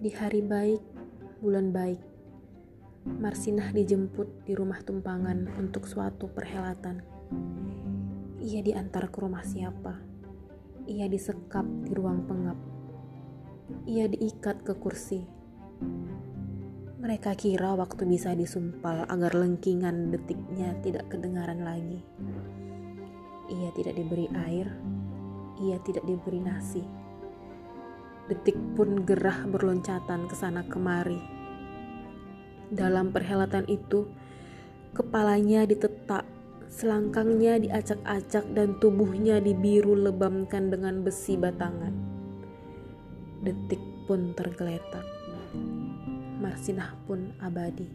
Di hari baik, bulan baik, Marsinah dijemput di rumah tumpangan untuk suatu perhelatan. Ia diantar ke rumah siapa? Ia disekap di ruang pengap. Ia diikat ke kursi. Mereka kira waktu bisa disumpal agar lengkingan detiknya tidak kedengaran lagi. Ia tidak diberi air, ia tidak diberi nasi detik pun gerah berloncatan ke sana kemari. Dalam perhelatan itu, kepalanya ditetak, selangkangnya diacak-acak dan tubuhnya dibiru lebamkan dengan besi batangan. Detik pun tergeletak. Marsinah pun abadi.